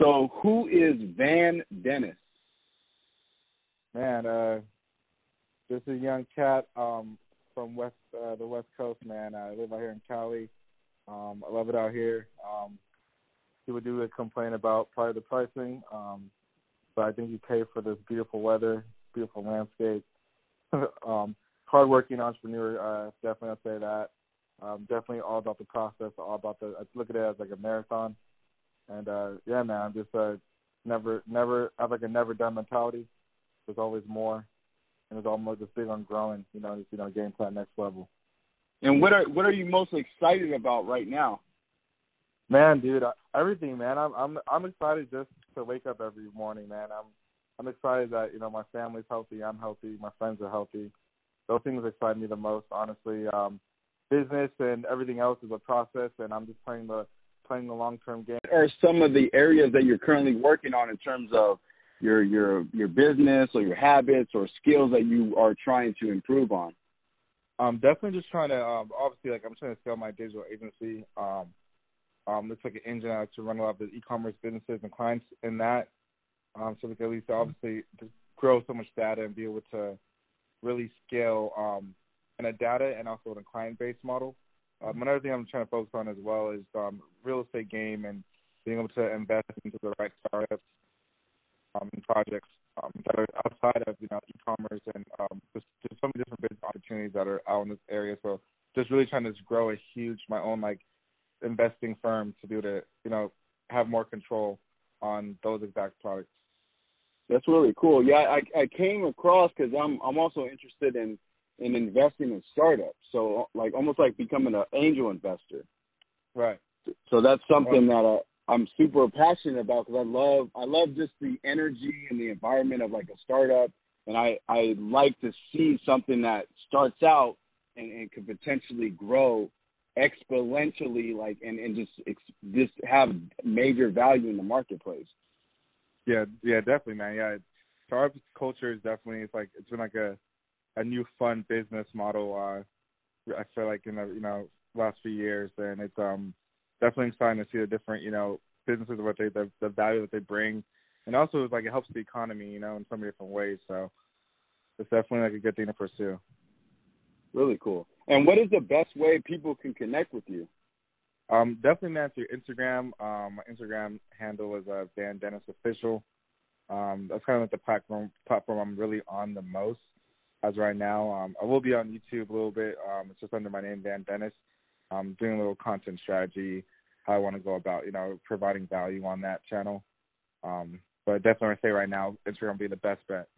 So, who is Van Dennis? Man, uh, just a young cat um, from west uh, the West Coast. Man, I live out here in Cali. Um, I love it out here. Um, people do a complain about probably the pricing, um, but I think you pay for this beautiful weather, beautiful landscape. um, hardworking entrepreneur, uh, definitely I'll say that. Um, definitely all about the process, all about the. I look at it as like a marathon. And uh yeah, man, I'm just uh never never I have like a never done mentality. There's always more and it's almost just big on growing, you know, just you know, getting to that next level. And what are what are you most excited about right now? Man, dude, I, everything, man. I'm I'm I'm excited just to wake up every morning, man. I'm I'm excited that you know my family's healthy, I'm healthy, my friends are healthy. Those things excite me the most, honestly. Um, business and everything else is a process, and I'm just playing the playing the long term game. What are some of the areas that you're currently working on in terms of your your your business or your habits or skills that you are trying to improve on? I'm definitely just trying to um, obviously like I'm trying to scale my digital agency. Um, um, it's like an engine out to run a lot of the e-commerce businesses and clients in that. Um, so we can at least obviously grow so much data and be able to really scale um, in a data and also in a client based model. Um, another thing I'm trying to focus on as well is um, real estate game and being able to invest into the right startups um, and projects um, that are outside of you know e-commerce and um, just, just so many different business opportunities that are out in this area. So just really trying to grow a huge my own like investing firm to be able to you know have more control on those exact products. That's really cool. Yeah, I I came across because I'm I'm also interested in in investing in startups. So like almost like becoming an angel investor. Right. So that's something that I, I'm super passionate about because I love I love just the energy and the environment of like a startup, and I I like to see something that starts out and, and could potentially grow exponentially, like and and just just have major value in the marketplace. Yeah, yeah, definitely, man. Yeah, startup culture is definitely it's like it's been like a a new fun business model. Uh, I feel like in the you know last few years, and it's um definitely exciting to see the different you know businesses what they the, the value that they bring, and also it's like it helps the economy you know in so many different ways. So it's definitely like a good thing to pursue. Really cool. And what is the best way people can connect with you? Um, definitely man through Instagram. Um, my Instagram handle is uh, Van Dennis Official. Um, that's kind of like the platform platform I'm really on the most as right now. Um, I will be on YouTube a little bit. Um, it's just under my name, Van Dennis. I'm doing a little content strategy, how I want to go about, you know, providing value on that channel. Um, but definitely, I say right now, Instagram will be the best bet.